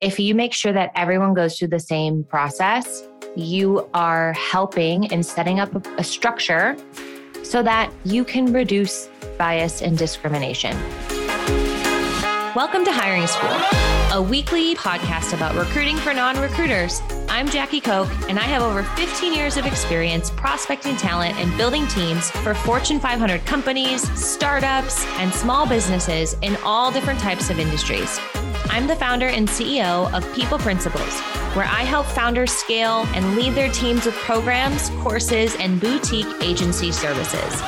If you make sure that everyone goes through the same process, you are helping in setting up a, a structure so that you can reduce bias and discrimination. Welcome to Hiring School, a weekly podcast about recruiting for non recruiters. I'm Jackie Koch, and I have over 15 years of experience prospecting talent and building teams for Fortune 500 companies, startups, and small businesses in all different types of industries. I'm the founder and CEO of People Principles, where I help founders scale and lead their teams with programs, courses, and boutique agency services.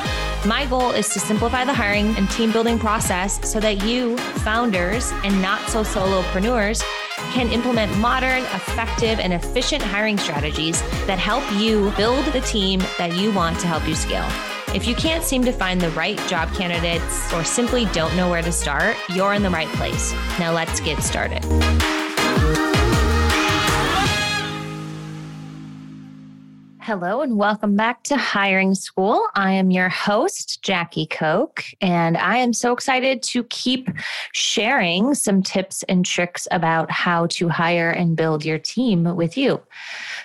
My goal is to simplify the hiring and team building process so that you, founders and not so solopreneurs, can implement modern, effective, and efficient hiring strategies that help you build the team that you want to help you scale. If you can't seem to find the right job candidates or simply don't know where to start, you're in the right place. Now let's get started. Hello and welcome back to Hiring School. I am your host, Jackie Koch, and I am so excited to keep sharing some tips and tricks about how to hire and build your team with you.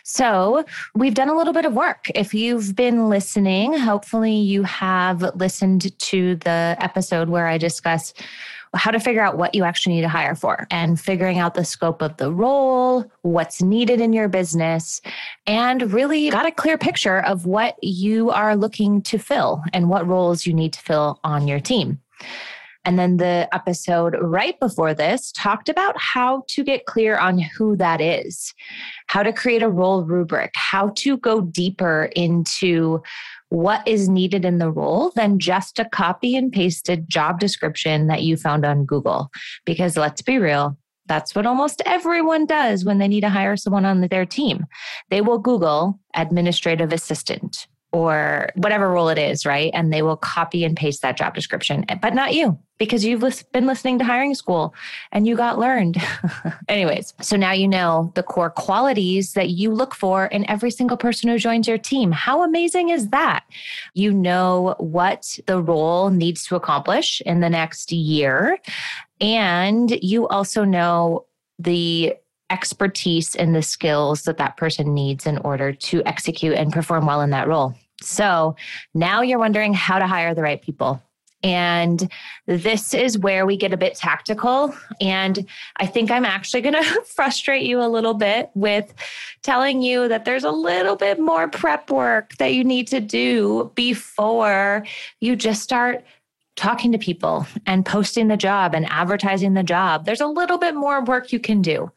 So, we've done a little bit of work. If you've been listening, hopefully you have listened to the episode where I discuss how to figure out what you actually need to hire for and figuring out the scope of the role, what's needed in your business, and really got a clear picture of what you are looking to fill and what roles you need to fill on your team. And then the episode right before this talked about how to get clear on who that is, how to create a role rubric, how to go deeper into what is needed in the role than just a copy and pasted job description that you found on Google. Because let's be real, that's what almost everyone does when they need to hire someone on their team. They will Google administrative assistant or whatever role it is, right? And they will copy and paste that job description, but not you because you've been listening to hiring school and you got learned. Anyways, so now you know the core qualities that you look for in every single person who joins your team. How amazing is that? You know what the role needs to accomplish in the next year. And you also know the expertise and the skills that that person needs in order to execute and perform well in that role. So now you're wondering how to hire the right people. And this is where we get a bit tactical. And I think I'm actually going to frustrate you a little bit with telling you that there's a little bit more prep work that you need to do before you just start talking to people and posting the job and advertising the job. There's a little bit more work you can do.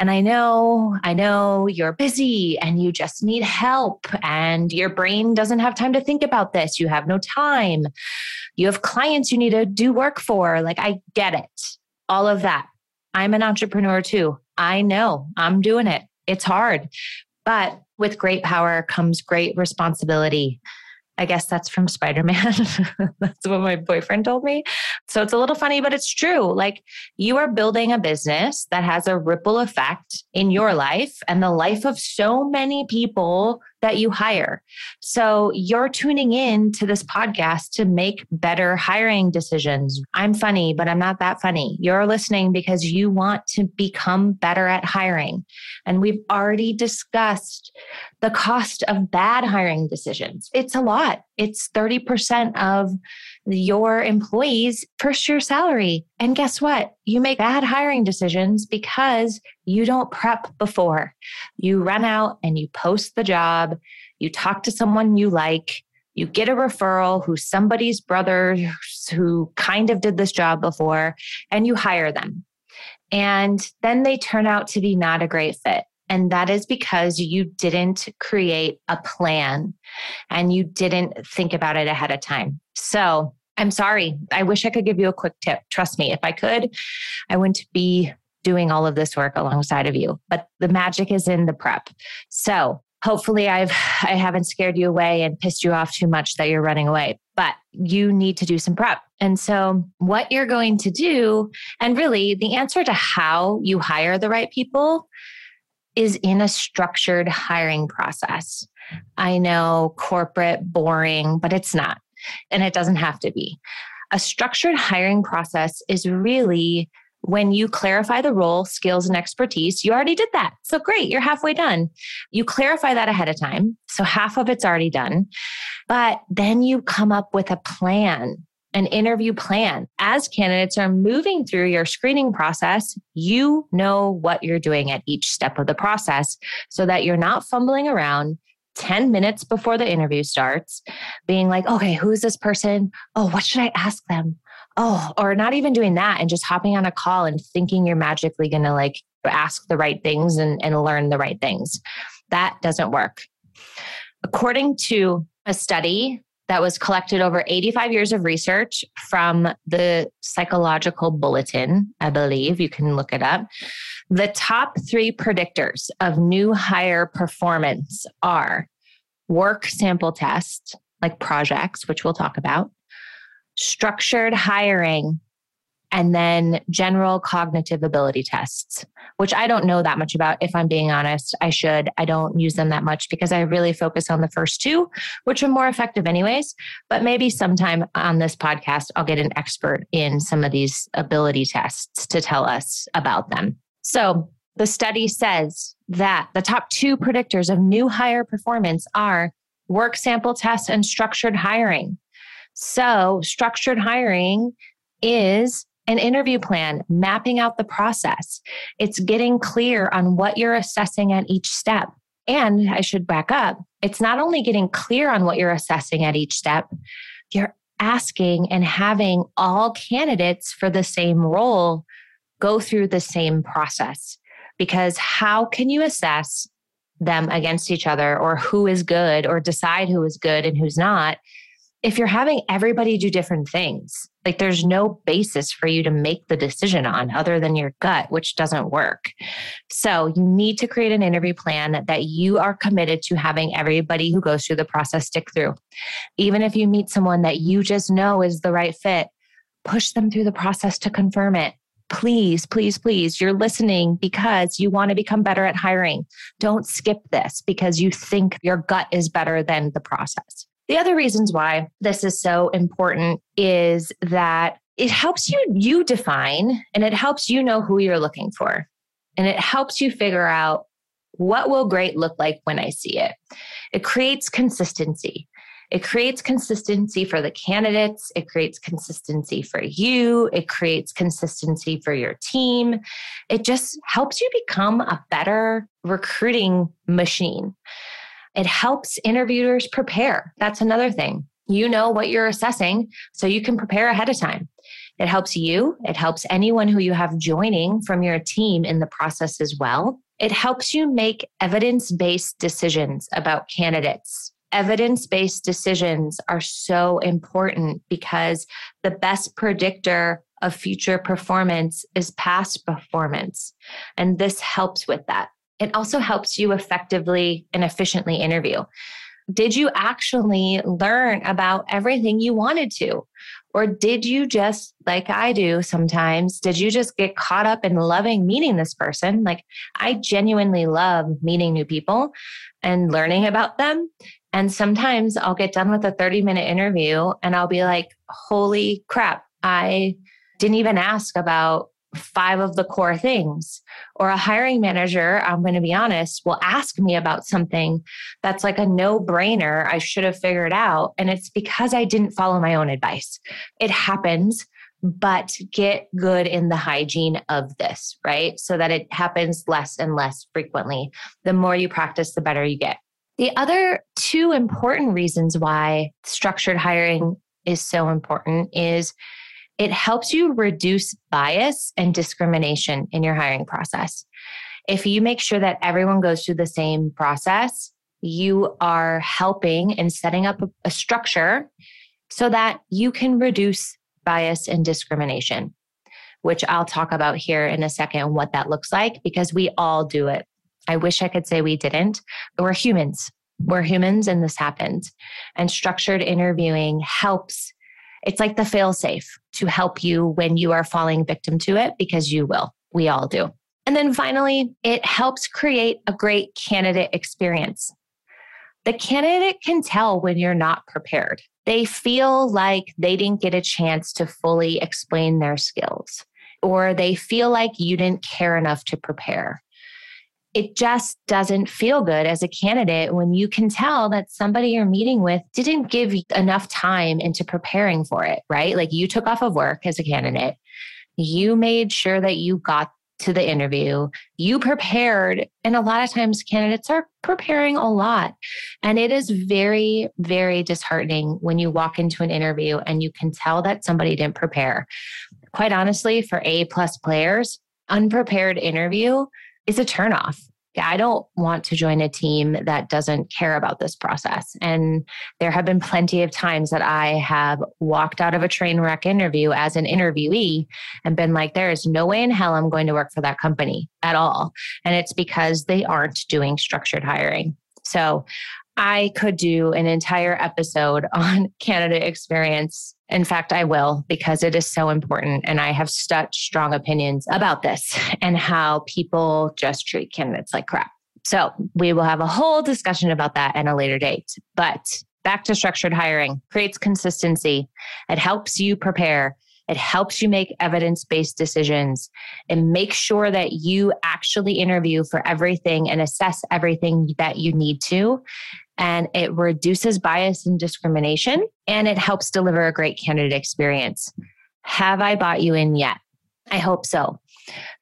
And I know, I know you're busy and you just need help and your brain doesn't have time to think about this. You have no time. You have clients you need to do work for. Like, I get it. All of that. I'm an entrepreneur too. I know I'm doing it. It's hard. But with great power comes great responsibility. I guess that's from Spider Man. that's what my boyfriend told me. So it's a little funny, but it's true. Like you are building a business that has a ripple effect in your life and the life of so many people that you hire. So you're tuning in to this podcast to make better hiring decisions. I'm funny, but I'm not that funny. You're listening because you want to become better at hiring. And we've already discussed the cost of bad hiring decisions. It's a lot. It's 30% of your employees' first year salary. And guess what? You make bad hiring decisions because you don't prep before. You run out and you post the job, you talk to someone you like, you get a referral who's somebody's brother who kind of did this job before, and you hire them. And then they turn out to be not a great fit. And that is because you didn't create a plan and you didn't think about it ahead of time. So I'm sorry. I wish I could give you a quick tip. Trust me, if I could, I wouldn't be doing all of this work alongside of you. But the magic is in the prep. So hopefully I've I haven't scared you away and pissed you off too much that you're running away. But you need to do some prep. And so what you're going to do, and really the answer to how you hire the right people is in a structured hiring process. I know corporate, boring, but it's not and it doesn't have to be. A structured hiring process is really when you clarify the role, skills, and expertise, you already did that. So great, you're halfway done. You clarify that ahead of time. So half of it's already done. But then you come up with a plan, an interview plan. As candidates are moving through your screening process, you know what you're doing at each step of the process so that you're not fumbling around. 10 minutes before the interview starts, being like, okay, who's this person? Oh, what should I ask them? oh, or not even doing that and just hopping on a call and thinking you're magically going to like ask the right things and, and learn the right things. That doesn't work. According to a study that was collected over 85 years of research from the Psychological Bulletin, I believe you can look it up. The top three predictors of new hire performance are work sample test, like projects, which we'll talk about, structured hiring, and then general cognitive ability tests, which I don't know that much about. If I'm being honest, I should. I don't use them that much because I really focus on the first two, which are more effective, anyways. But maybe sometime on this podcast, I'll get an expert in some of these ability tests to tell us about them. So the study says that the top two predictors of new hire performance are work sample tests and structured hiring. So, structured hiring is an interview plan, mapping out the process. It's getting clear on what you're assessing at each step. And I should back up. It's not only getting clear on what you're assessing at each step, you're asking and having all candidates for the same role go through the same process. Because how can you assess them against each other or who is good or decide who is good and who's not if you're having everybody do different things, like there's no basis for you to make the decision on other than your gut, which doesn't work. So you need to create an interview plan that you are committed to having everybody who goes through the process stick through. Even if you meet someone that you just know is the right fit, push them through the process to confirm it. Please, please, please, you're listening because you want to become better at hiring. Don't skip this because you think your gut is better than the process. The other reasons why this is so important is that it helps you you define and it helps you know who you're looking for. And it helps you figure out what will great look like when I see it. It creates consistency. It creates consistency for the candidates. It creates consistency for you. It creates consistency for your team. It just helps you become a better recruiting machine. It helps interviewers prepare. That's another thing. You know what you're assessing, so you can prepare ahead of time. It helps you, it helps anyone who you have joining from your team in the process as well. It helps you make evidence based decisions about candidates. Evidence based decisions are so important because the best predictor of future performance is past performance. And this helps with that it also helps you effectively and efficiently interview. Did you actually learn about everything you wanted to? Or did you just, like I do sometimes, did you just get caught up in loving meeting this person? Like, I genuinely love meeting new people and learning about them. And sometimes I'll get done with a 30 minute interview and I'll be like, holy crap, I didn't even ask about five of the core things. Or a hiring manager, I'm going to be honest, will ask me about something that's like a no brainer. I should have figured out. And it's because I didn't follow my own advice. It happens, but get good in the hygiene of this, right? So that it happens less and less frequently. The more you practice, the better you get. The other two important reasons why structured hiring is so important is it helps you reduce bias and discrimination in your hiring process. If you make sure that everyone goes through the same process, you are helping and setting up a structure so that you can reduce bias and discrimination, which I'll talk about here in a second what that looks like because we all do it. I wish I could say we didn't, but we're humans. We're humans and this happened. And structured interviewing helps it's like the fail safe to help you when you are falling victim to it because you will. We all do. And then finally, it helps create a great candidate experience. The candidate can tell when you're not prepared. They feel like they didn't get a chance to fully explain their skills. or they feel like you didn't care enough to prepare. It just doesn't feel good as a candidate when you can tell that somebody you're meeting with didn't give enough time into preparing for it, right? Like you took off of work as a candidate. You made sure that you got to the interview. You prepared. And a lot of times candidates are preparing a lot. And it is very, very disheartening when you walk into an interview and you can tell that somebody didn't prepare. Quite honestly, for A plus players, unprepared interview is a turnoff. I don't want to join a team that doesn't care about this process. And there have been plenty of times that I have walked out of a train wreck interview as an interviewee and been like, there is no way in hell I'm going to work for that company at all. And it's because they aren't doing structured hiring. So I could do an entire episode on candidate experience. In fact, I will because it is so important. And I have such strong opinions about this and how people just treat candidates like crap. So we will have a whole discussion about that at a later date. But back to structured hiring creates consistency, it helps you prepare. It helps you make evidence based decisions and make sure that you actually interview for everything and assess everything that you need to and it reduces bias and discrimination and it helps deliver a great candidate experience. Have I bought you in yet? I hope so.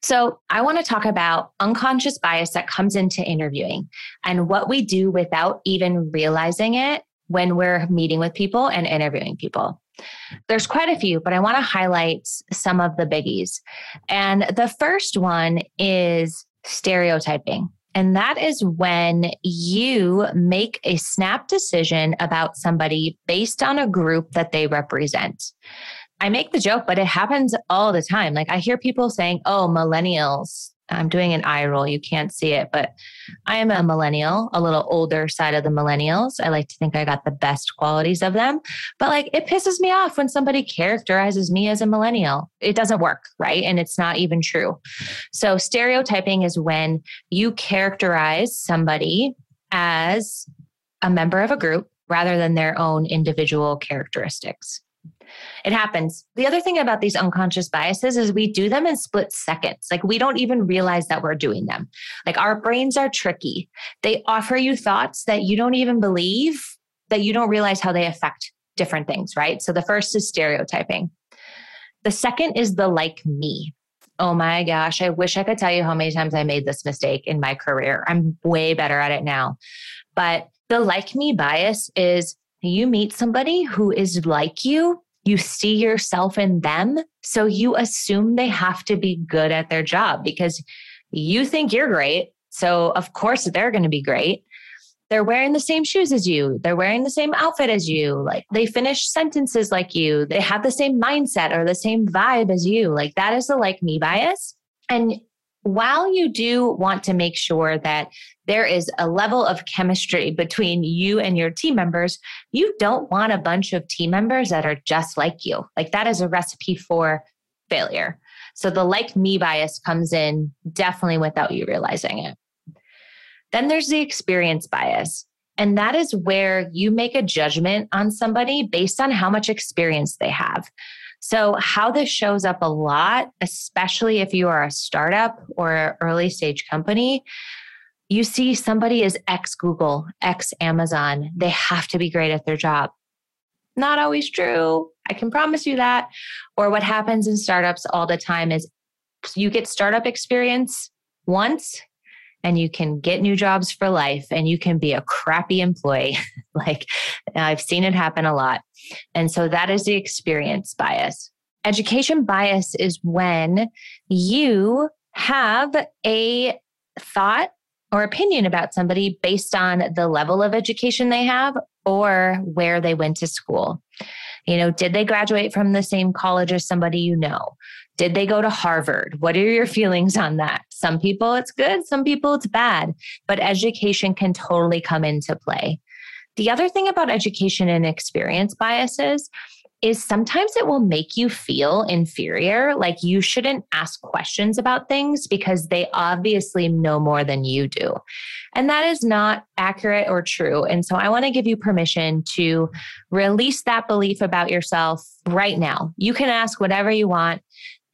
So, I want to talk about unconscious bias that comes into interviewing and what we do without even realizing it when we're meeting with people and interviewing people. There's quite a few, but I want to highlight some of the biggies. And the first one is stereotyping. And that is when you make a snap decision about somebody based on a group that they represent. I make the joke, but it happens all the time. Like I hear people saying, oh, millennials, I'm doing an eye roll. You can't see it, but I am a millennial, a little older side of the millennials. I like to think I got the best qualities of them. But like it pisses me off when somebody characterizes me as a millennial. It doesn't work, right? And it's not even true. So stereotyping is when you characterize somebody as a member of a group rather than their own individual characteristics. It happens. The other thing about these unconscious biases is we do them in split seconds. Like we don't even realize that we're doing them. Like our brains are tricky. They offer you thoughts that you don't even believe, that you don't realize how they affect different things, right? So the first is stereotyping. The second is the like me. Oh my gosh, I wish I could tell you how many times I made this mistake in my career. I'm way better at it now. But the like me bias is you meet somebody who is like you you see yourself in them. So you assume they have to be good at their job because you think you're great. So, of course, they're going to be great. They're wearing the same shoes as you. They're wearing the same outfit as you. Like they finish sentences like you. They have the same mindset or the same vibe as you. Like that is the like me bias. And while you do want to make sure that there is a level of chemistry between you and your team members, you don't want a bunch of team members that are just like you. Like that is a recipe for failure. So the like me bias comes in definitely without you realizing it. Then there's the experience bias. And that is where you make a judgment on somebody based on how much experience they have. So, how this shows up a lot, especially if you are a startup or early stage company, you see somebody is ex Google, ex Amazon. They have to be great at their job. Not always true. I can promise you that. Or what happens in startups all the time is you get startup experience once and you can get new jobs for life and you can be a crappy employee. like I've seen it happen a lot. And so that is the experience bias. Education bias is when you have a thought or opinion about somebody based on the level of education they have or where they went to school. You know, did they graduate from the same college as somebody you know? Did they go to Harvard? What are your feelings on that? Some people it's good, some people it's bad, but education can totally come into play. The other thing about education and experience biases is sometimes it will make you feel inferior, like you shouldn't ask questions about things because they obviously know more than you do. And that is not accurate or true. And so I want to give you permission to release that belief about yourself right now. You can ask whatever you want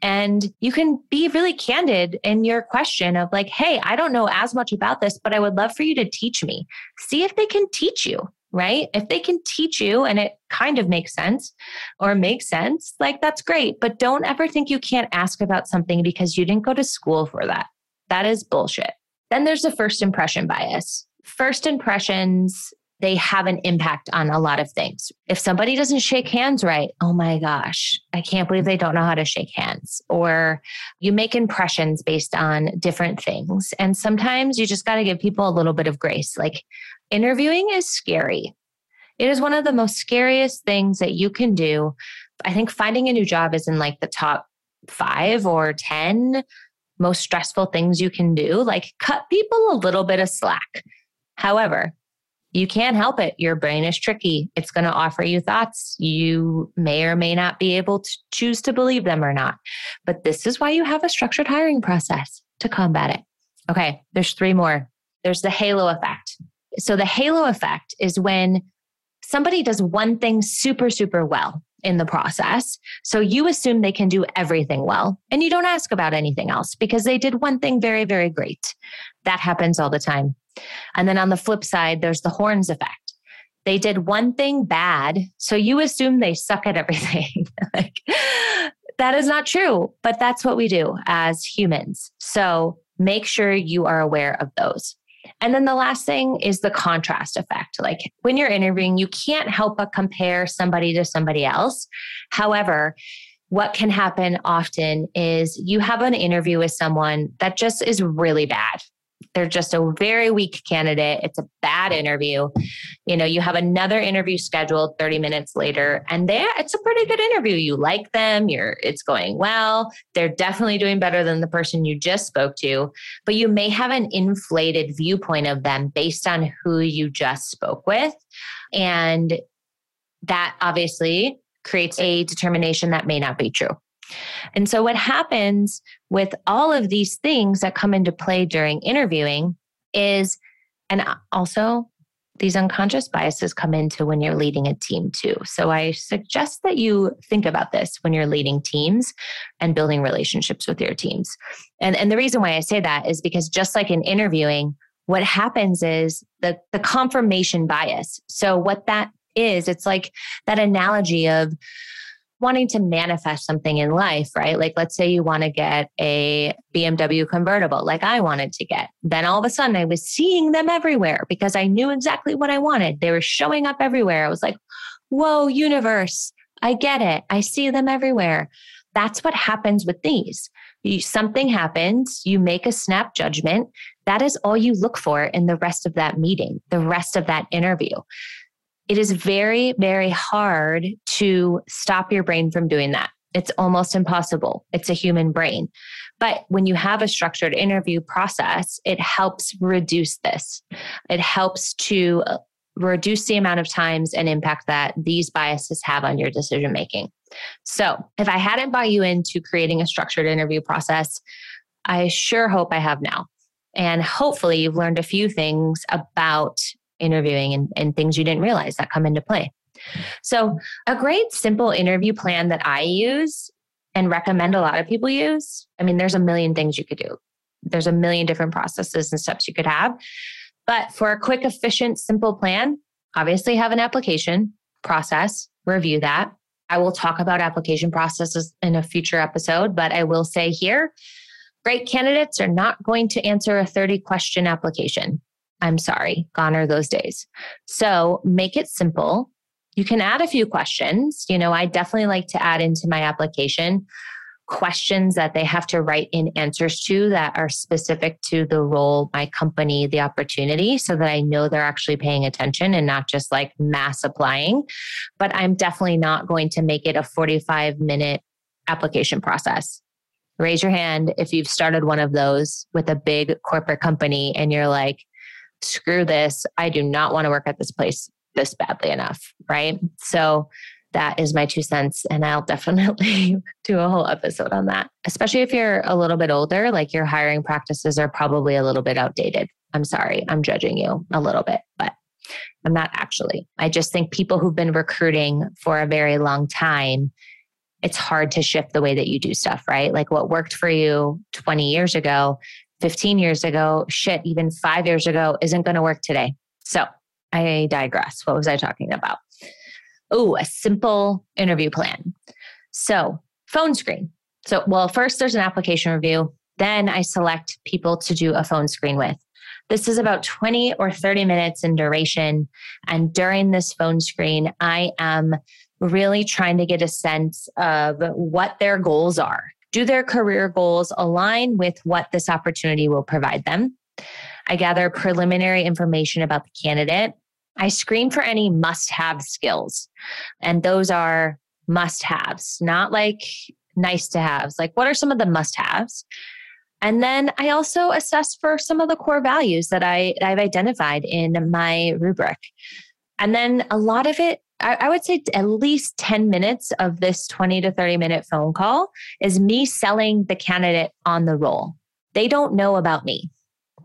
And you can be really candid in your question of like, hey, I don't know as much about this, but I would love for you to teach me. See if they can teach you, right? If they can teach you and it kind of makes sense or makes sense, like that's great. But don't ever think you can't ask about something because you didn't go to school for that. That is bullshit. Then there's the first impression bias. First impressions they have an impact on a lot of things. If somebody doesn't shake hands right, oh my gosh, I can't believe they don't know how to shake hands. Or you make impressions based on different things. And sometimes you just got to give people a little bit of grace. Like interviewing is scary. It is one of the most scariest things that you can do. I think finding a new job is in like the top five or 10 most stressful things you can do. Like cut people a little bit of slack. However, you can't help it. Your brain is tricky. It's going to offer you thoughts. You may or may not be able to choose to believe them or not. But this is why you have a structured hiring process to combat it. Okay, there's three more. There's the halo effect. So, the halo effect is when somebody does one thing super, super well in the process. So, you assume they can do everything well, and you don't ask about anything else because they did one thing very, very great. That happens all the time. And then on the flip side, there's the horns effect. They did one thing bad, so you assume they suck at everything. like, that is not true, but that's what we do as humans. So make sure you are aware of those. And then the last thing is the contrast effect. Like when you're interviewing, you can't help but compare somebody to somebody else. However, what can happen often is you have an interview with someone that just is really bad they're just a very weak candidate. It's a bad interview. You know, you have another interview scheduled 30 minutes later and they it's a pretty good interview. You like them, you're it's going well. They're definitely doing better than the person you just spoke to, but you may have an inflated viewpoint of them based on who you just spoke with. And that obviously creates a determination that may not be true. And so, what happens with all of these things that come into play during interviewing is, and also these unconscious biases come into when you're leading a team too. So, I suggest that you think about this when you're leading teams and building relationships with your teams. And, and the reason why I say that is because just like in interviewing, what happens is the, the confirmation bias. So, what that is, it's like that analogy of, wanting to manifest something in life, right? Like, let's say you want to get a BMW convertible, like I wanted to get. Then all of a sudden, I was seeing them everywhere because I knew exactly what I wanted. They were showing up everywhere. I was like, whoa, universe, I get it. I see them everywhere. That's what happens with these. You, something happens, you make a snap judgment. That is all you look for in the rest of that meeting, the rest of that interview it is very, very hard to stop your brain from doing that. It's almost impossible. It's a human brain. But when you have a structured interview process, it helps reduce this. It helps to uh, reduce the amount of times and impact that these biases have on your decision making. So, if I hadn't bought you into creating a structured interview process, I sure hope I have now. And hopefully, you've learned a few things about interviewing and, and things you didn't realize that come into play. So, a great simple interview plan that I use and recommend a lot of people use. I mean, there's a million things you could do, there's a million different processes and steps you could have. But for a quick, efficient, simple plan, obviously have an application process, review that. I will talk about application processes in a future episode, but I will say here great candidates are not going to answer a 30 question application. I'm sorry, gone are those days. So make it simple. You can add a few questions. You know, I definitely like to add into my application questions that they have to write in answers to that are specific to the role, my company, the opportunity, so that I know they're actually paying attention and not just like mass applying. But I'm definitely not going to make it a 45 minute application process. Raise your hand if you've started one of those with a big corporate company and you're like, screw this. I do not want to work at this place this badly enough. Right. So that is my two cents. And I'll definitely do a whole episode on that, especially if you're a little bit older, like your hiring practices are probably a little bit outdated. I'm sorry, I'm judging you a little bit, but I'm not actually. I just think people who've been recruiting for a very long time it's hard to shift the way that you do stuff, right? Like what worked for you 20 years ago, 15 years ago, shit, even five years ago isn't going to work today. So I digress. What was I talking about? Oh, a simple interview plan. So, phone screen. So, well, first there's an application review. Then I select people to do a phone screen with. This is about 20 or 30 minutes in duration. And during this phone screen, I am really trying to get a sense of what their goals are. Do their career goals align with what this opportunity will provide them? I gather preliminary information about the candidate. I screen for any must have skills. And those are must haves, not like nice to haves. Like, what are some of the must haves? And then I also assess for some of the core values that I, I've identified in my rubric. And then a lot of it, I, I would say at least 10 minutes of this 20 to 30 minute phone call is me selling the candidate on the role. They don't know about me.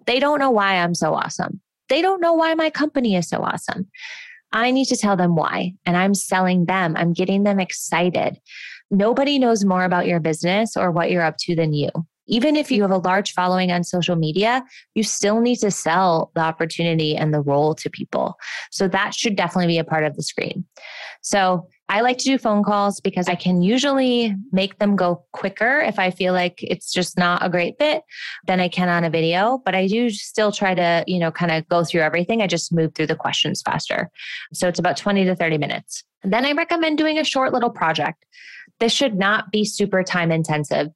They don't know why I'm so awesome. They don't know why my company is so awesome. I need to tell them why. And I'm selling them, I'm getting them excited. Nobody knows more about your business or what you're up to than you. Even if you have a large following on social media, you still need to sell the opportunity and the role to people. So that should definitely be a part of the screen. So I like to do phone calls because I can usually make them go quicker if I feel like it's just not a great fit than I can on a video. But I do still try to, you know, kind of go through everything. I just move through the questions faster. So it's about 20 to 30 minutes. And then I recommend doing a short little project. This should not be super time intensive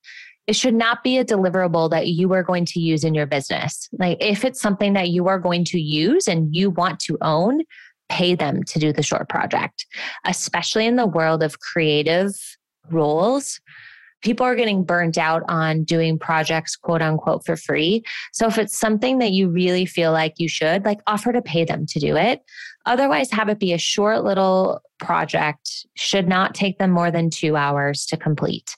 it should not be a deliverable that you are going to use in your business. Like if it's something that you are going to use and you want to own, pay them to do the short project, especially in the world of creative roles. People are getting burnt out on doing projects, quote unquote, for free. So if it's something that you really feel like you should, like offer to pay them to do it. Otherwise, have it be a short little project, should not take them more than two hours to complete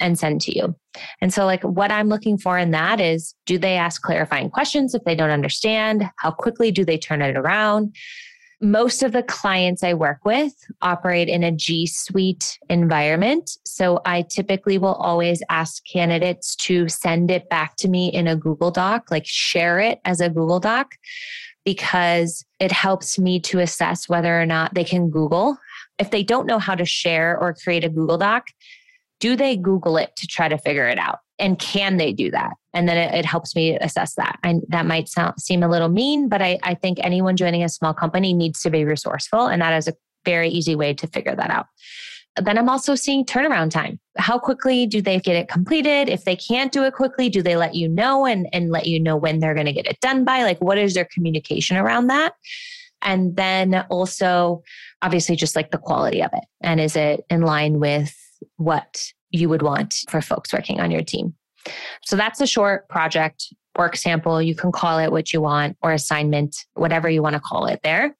and send to you. And so, like, what I'm looking for in that is do they ask clarifying questions if they don't understand? How quickly do they turn it around? Most of the clients I work with operate in a G Suite environment. So I typically will always ask candidates to send it back to me in a Google Doc, like share it as a Google Doc because it helps me to assess whether or not they can Google. If they don't know how to share or create a Google Doc, do they Google it to try to figure it out? And can they do that? And then it, it helps me assess that. And that might sound, seem a little mean, but I, I think anyone joining a small company needs to be resourceful. And that is a very easy way to figure that out. Then I'm also seeing turnaround time. How quickly do they get it completed? If they can't do it quickly, do they let you know and, and let you know when they're going to get it done by? Like, what is their communication around that? And then also, obviously, just like the quality of it. And is it in line with what you would want for folks working on your team? So that's a short project work sample. You can call it what you want or assignment, whatever you want to call it there.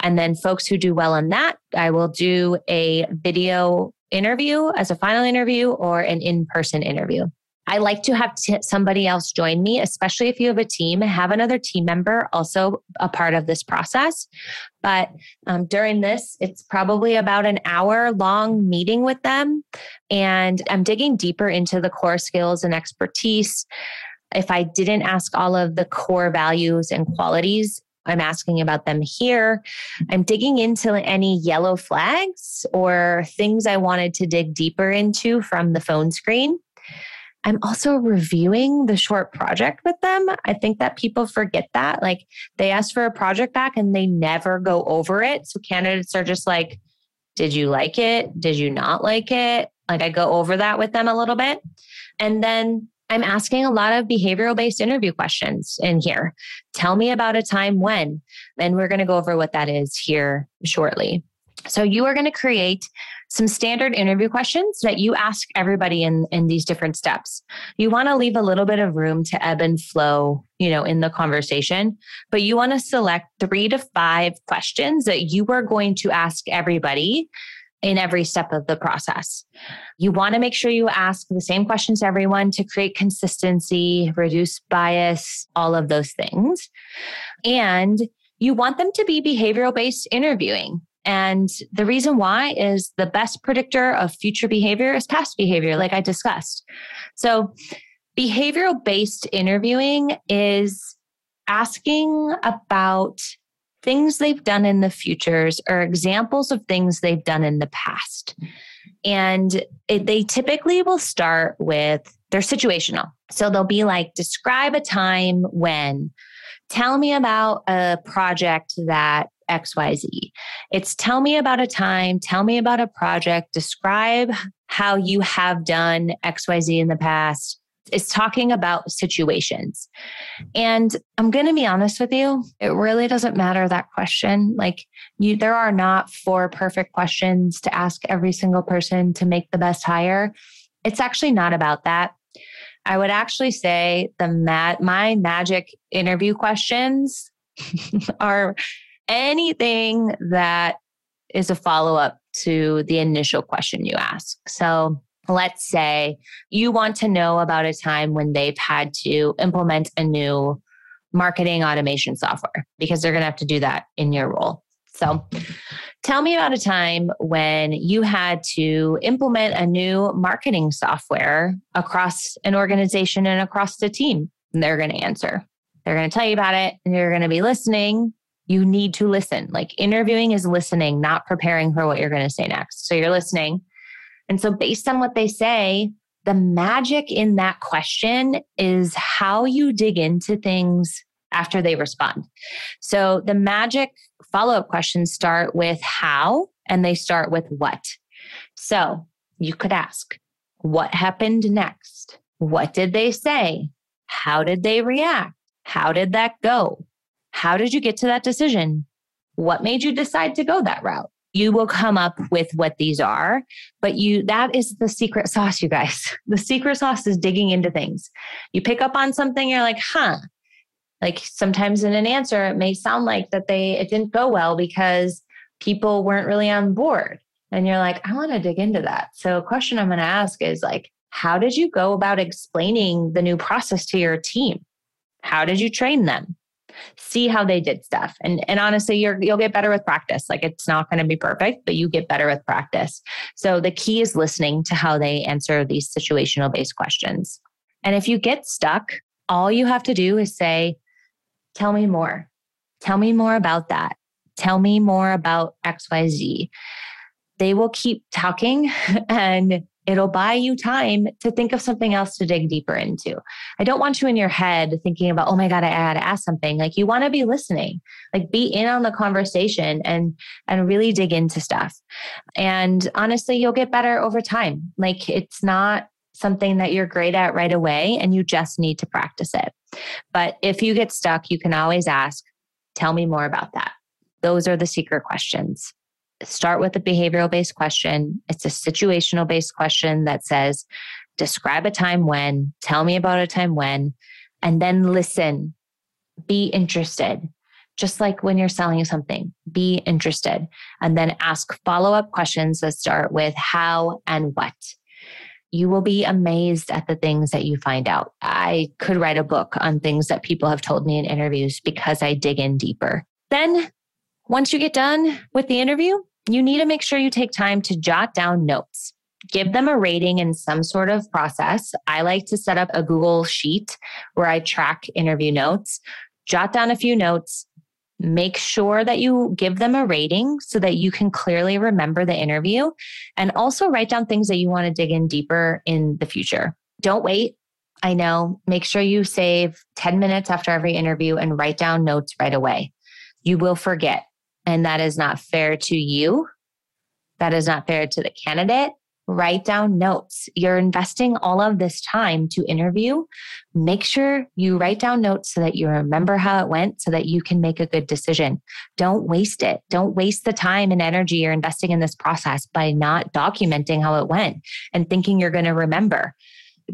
And then folks who do well on that, I will do a video interview as a final interview or an in person interview. I like to have t- somebody else join me, especially if you have a team, have another team member also a part of this process. But um, during this, it's probably about an hour long meeting with them. And I'm digging deeper into the core skills and expertise if I didn't ask all of the core values and qualities, I'm asking about them here. I'm digging into any yellow flags or things I wanted to dig deeper into from the phone screen. I'm also reviewing the short project with them. I think that people forget that. Like they ask for a project back and they never go over it. So candidates are just like, Did you like it? Did you not like it? Like I go over that with them a little bit. And then I'm asking a lot of behavioral based interview questions in here. Tell me about a time when, and we're going to go over what that is here shortly. So, you are going to create some standard interview questions that you ask everybody in, in these different steps. You want to leave a little bit of room to ebb and flow, you know, in the conversation, but you want to select three to five questions that you are going to ask everybody in every step of the process. You want to make sure you ask the same questions to everyone to create consistency, reduce bias, all of those things. And you want them to be behavioral based interviewing. And the reason why is the best predictor of future behavior is past behavior, like I discussed. So, behavioral based interviewing is asking about things they've done in the futures or examples of things they've done in the past. And it, they typically will start with they're situational. So they'll be like, describe a time when, tell me about a project that XYZ. It's tell me about a time, tell me about a project, describe how you have done XYZ in the past. It's talking about situations. And I'm going to be honest with you, it really doesn't matter that question. Like you there are not four perfect questions to ask every single person to make the best hire. It's actually not about that. I would actually say the my magic interview questions are anything that is a follow up to the initial question you ask. So let's say you want to know about a time when they've had to implement a new marketing automation software because they're going to have to do that in your role. So tell me about a time when you had to implement a new marketing software across an organization and across the team. And they're going to answer. They're going to tell you about it and you're going to be listening you need to listen. Like interviewing is listening, not preparing for what you're going to say next. So you're listening. And so, based on what they say, the magic in that question is how you dig into things after they respond. So, the magic follow up questions start with how and they start with what. So, you could ask, what happened next? What did they say? How did they react? How did that go? How did you get to that decision? What made you decide to go that route? You will come up with what these are, but you that is the secret sauce, you guys. The secret sauce is digging into things. You pick up on something, you're like, huh. Like sometimes in an answer, it may sound like that they it didn't go well because people weren't really on board. And you're like, I want to dig into that. So a question I'm going to ask is like, how did you go about explaining the new process to your team? How did you train them? See how they did stuff. And, and honestly, you're, you'll get better with practice. Like it's not going to be perfect, but you get better with practice. So the key is listening to how they answer these situational based questions. And if you get stuck, all you have to do is say, tell me more. Tell me more about that. Tell me more about XYZ. They will keep talking and It'll buy you time to think of something else to dig deeper into. I don't want you in your head thinking about, oh my God, I got to ask something. Like you want to be listening, like be in on the conversation and and really dig into stuff. And honestly, you'll get better over time. Like it's not something that you're great at right away and you just need to practice it. But if you get stuck, you can always ask, tell me more about that. Those are the secret questions start with a behavioral based question. It's a situational based question that says, describe a time when, tell me about a time when, and then listen, be interested. Just like when you're selling something, be interested. And then ask follow up questions that start with how and what. You will be amazed at the things that you find out. I could write a book on things that people have told me in interviews because I dig in deeper. Then, once you get done with the interview, you need to make sure you take time to jot down notes. Give them a rating in some sort of process. I like to set up a Google Sheet where I track interview notes, jot down a few notes, make sure that you give them a rating so that you can clearly remember the interview and also write down things that you want to dig in deeper in the future. Don't wait. I know. Make sure you save 10 minutes after every interview and write down notes right away. You will forget. And that is not fair to you. That is not fair to the candidate. Write down notes. You're investing all of this time to interview. Make sure you write down notes so that you remember how it went so that you can make a good decision. Don't waste it. Don't waste the time and energy you're investing in this process by not documenting how it went and thinking you're going to remember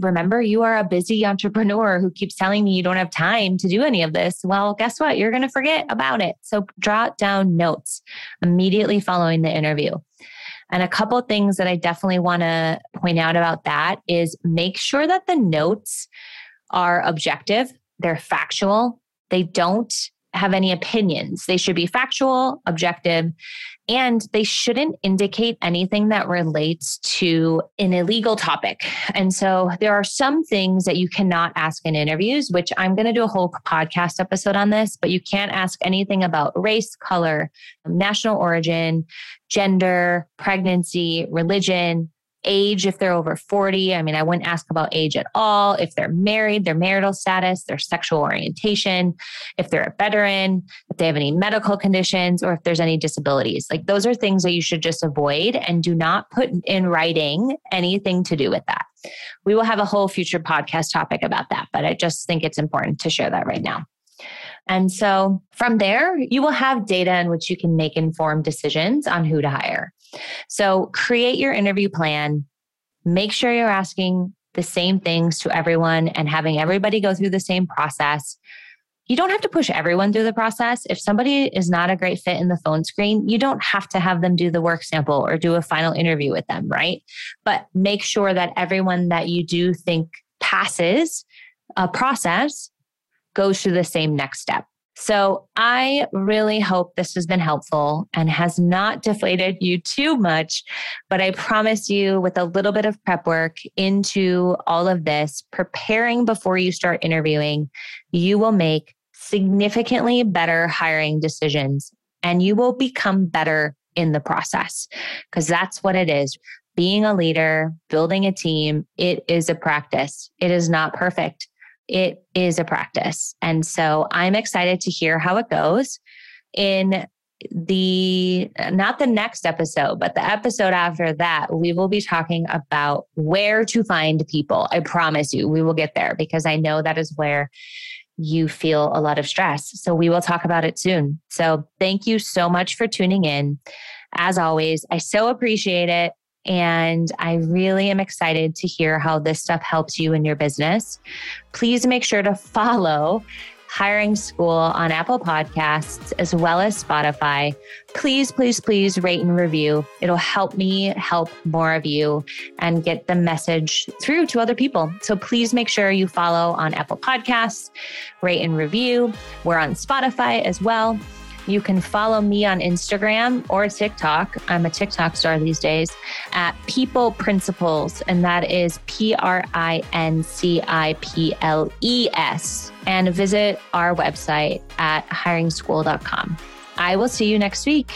remember you are a busy entrepreneur who keeps telling me you don't have time to do any of this. Well, guess what? You're going to forget about it. So jot down notes immediately following the interview. And a couple things that I definitely want to point out about that is make sure that the notes are objective, they're factual, they don't have any opinions. They should be factual, objective, and they shouldn't indicate anything that relates to an illegal topic. And so there are some things that you cannot ask in interviews, which I'm going to do a whole podcast episode on this, but you can't ask anything about race, color, national origin, gender, pregnancy, religion, age if they're over 40. I mean, I wouldn't ask about age at all. If they're married, their marital status, their sexual orientation, if they're a veteran, if they have any medical conditions, or if there's any disabilities. Like those are things that you should just avoid and do not put in writing anything to do with that. We will have a whole future podcast topic about that, but I just think it's important to share that right now. And so from there, you will have data in which you can make informed decisions on who to hire. So create your interview plan. Make sure you're asking the same things to everyone and having everybody go through the same process. You don't have to push everyone through the process. If somebody is not a great fit in the phone screen, you don't have to have them do the work sample or do a final interview with them, right? But make sure that everyone that you do think passes a process goes through the same next step. So I really hope this has been helpful and has not deflated you too much. But I promise you, with a little bit of prep work into all of this, preparing before you start interviewing, you will make significantly better hiring decisions and you will become better in the process because that's what it is. Being a leader, building a team, it is a practice. It is not perfect it is a practice. And so I'm excited to hear how it goes in the not the next episode, but the episode after that, we will be talking about where to find people. I promise you, we will get there because I know that is where you feel a lot of stress. So we will talk about it soon. So thank you so much for tuning in. As always, I so appreciate it. And I really am excited to hear how this stuff helps you in your business. Please make sure to follow Hiring School on Apple Podcasts as well as Spotify. Please, please, please rate and review. It'll help me help more of you and get the message through to other people. So please make sure you follow on Apple Podcasts, rate and review. We're on Spotify as well. You can follow me on Instagram or TikTok. I'm a TikTok star these days at People Principles, and that is P R I N C I P L E S. And visit our website at hiringschool.com. I will see you next week.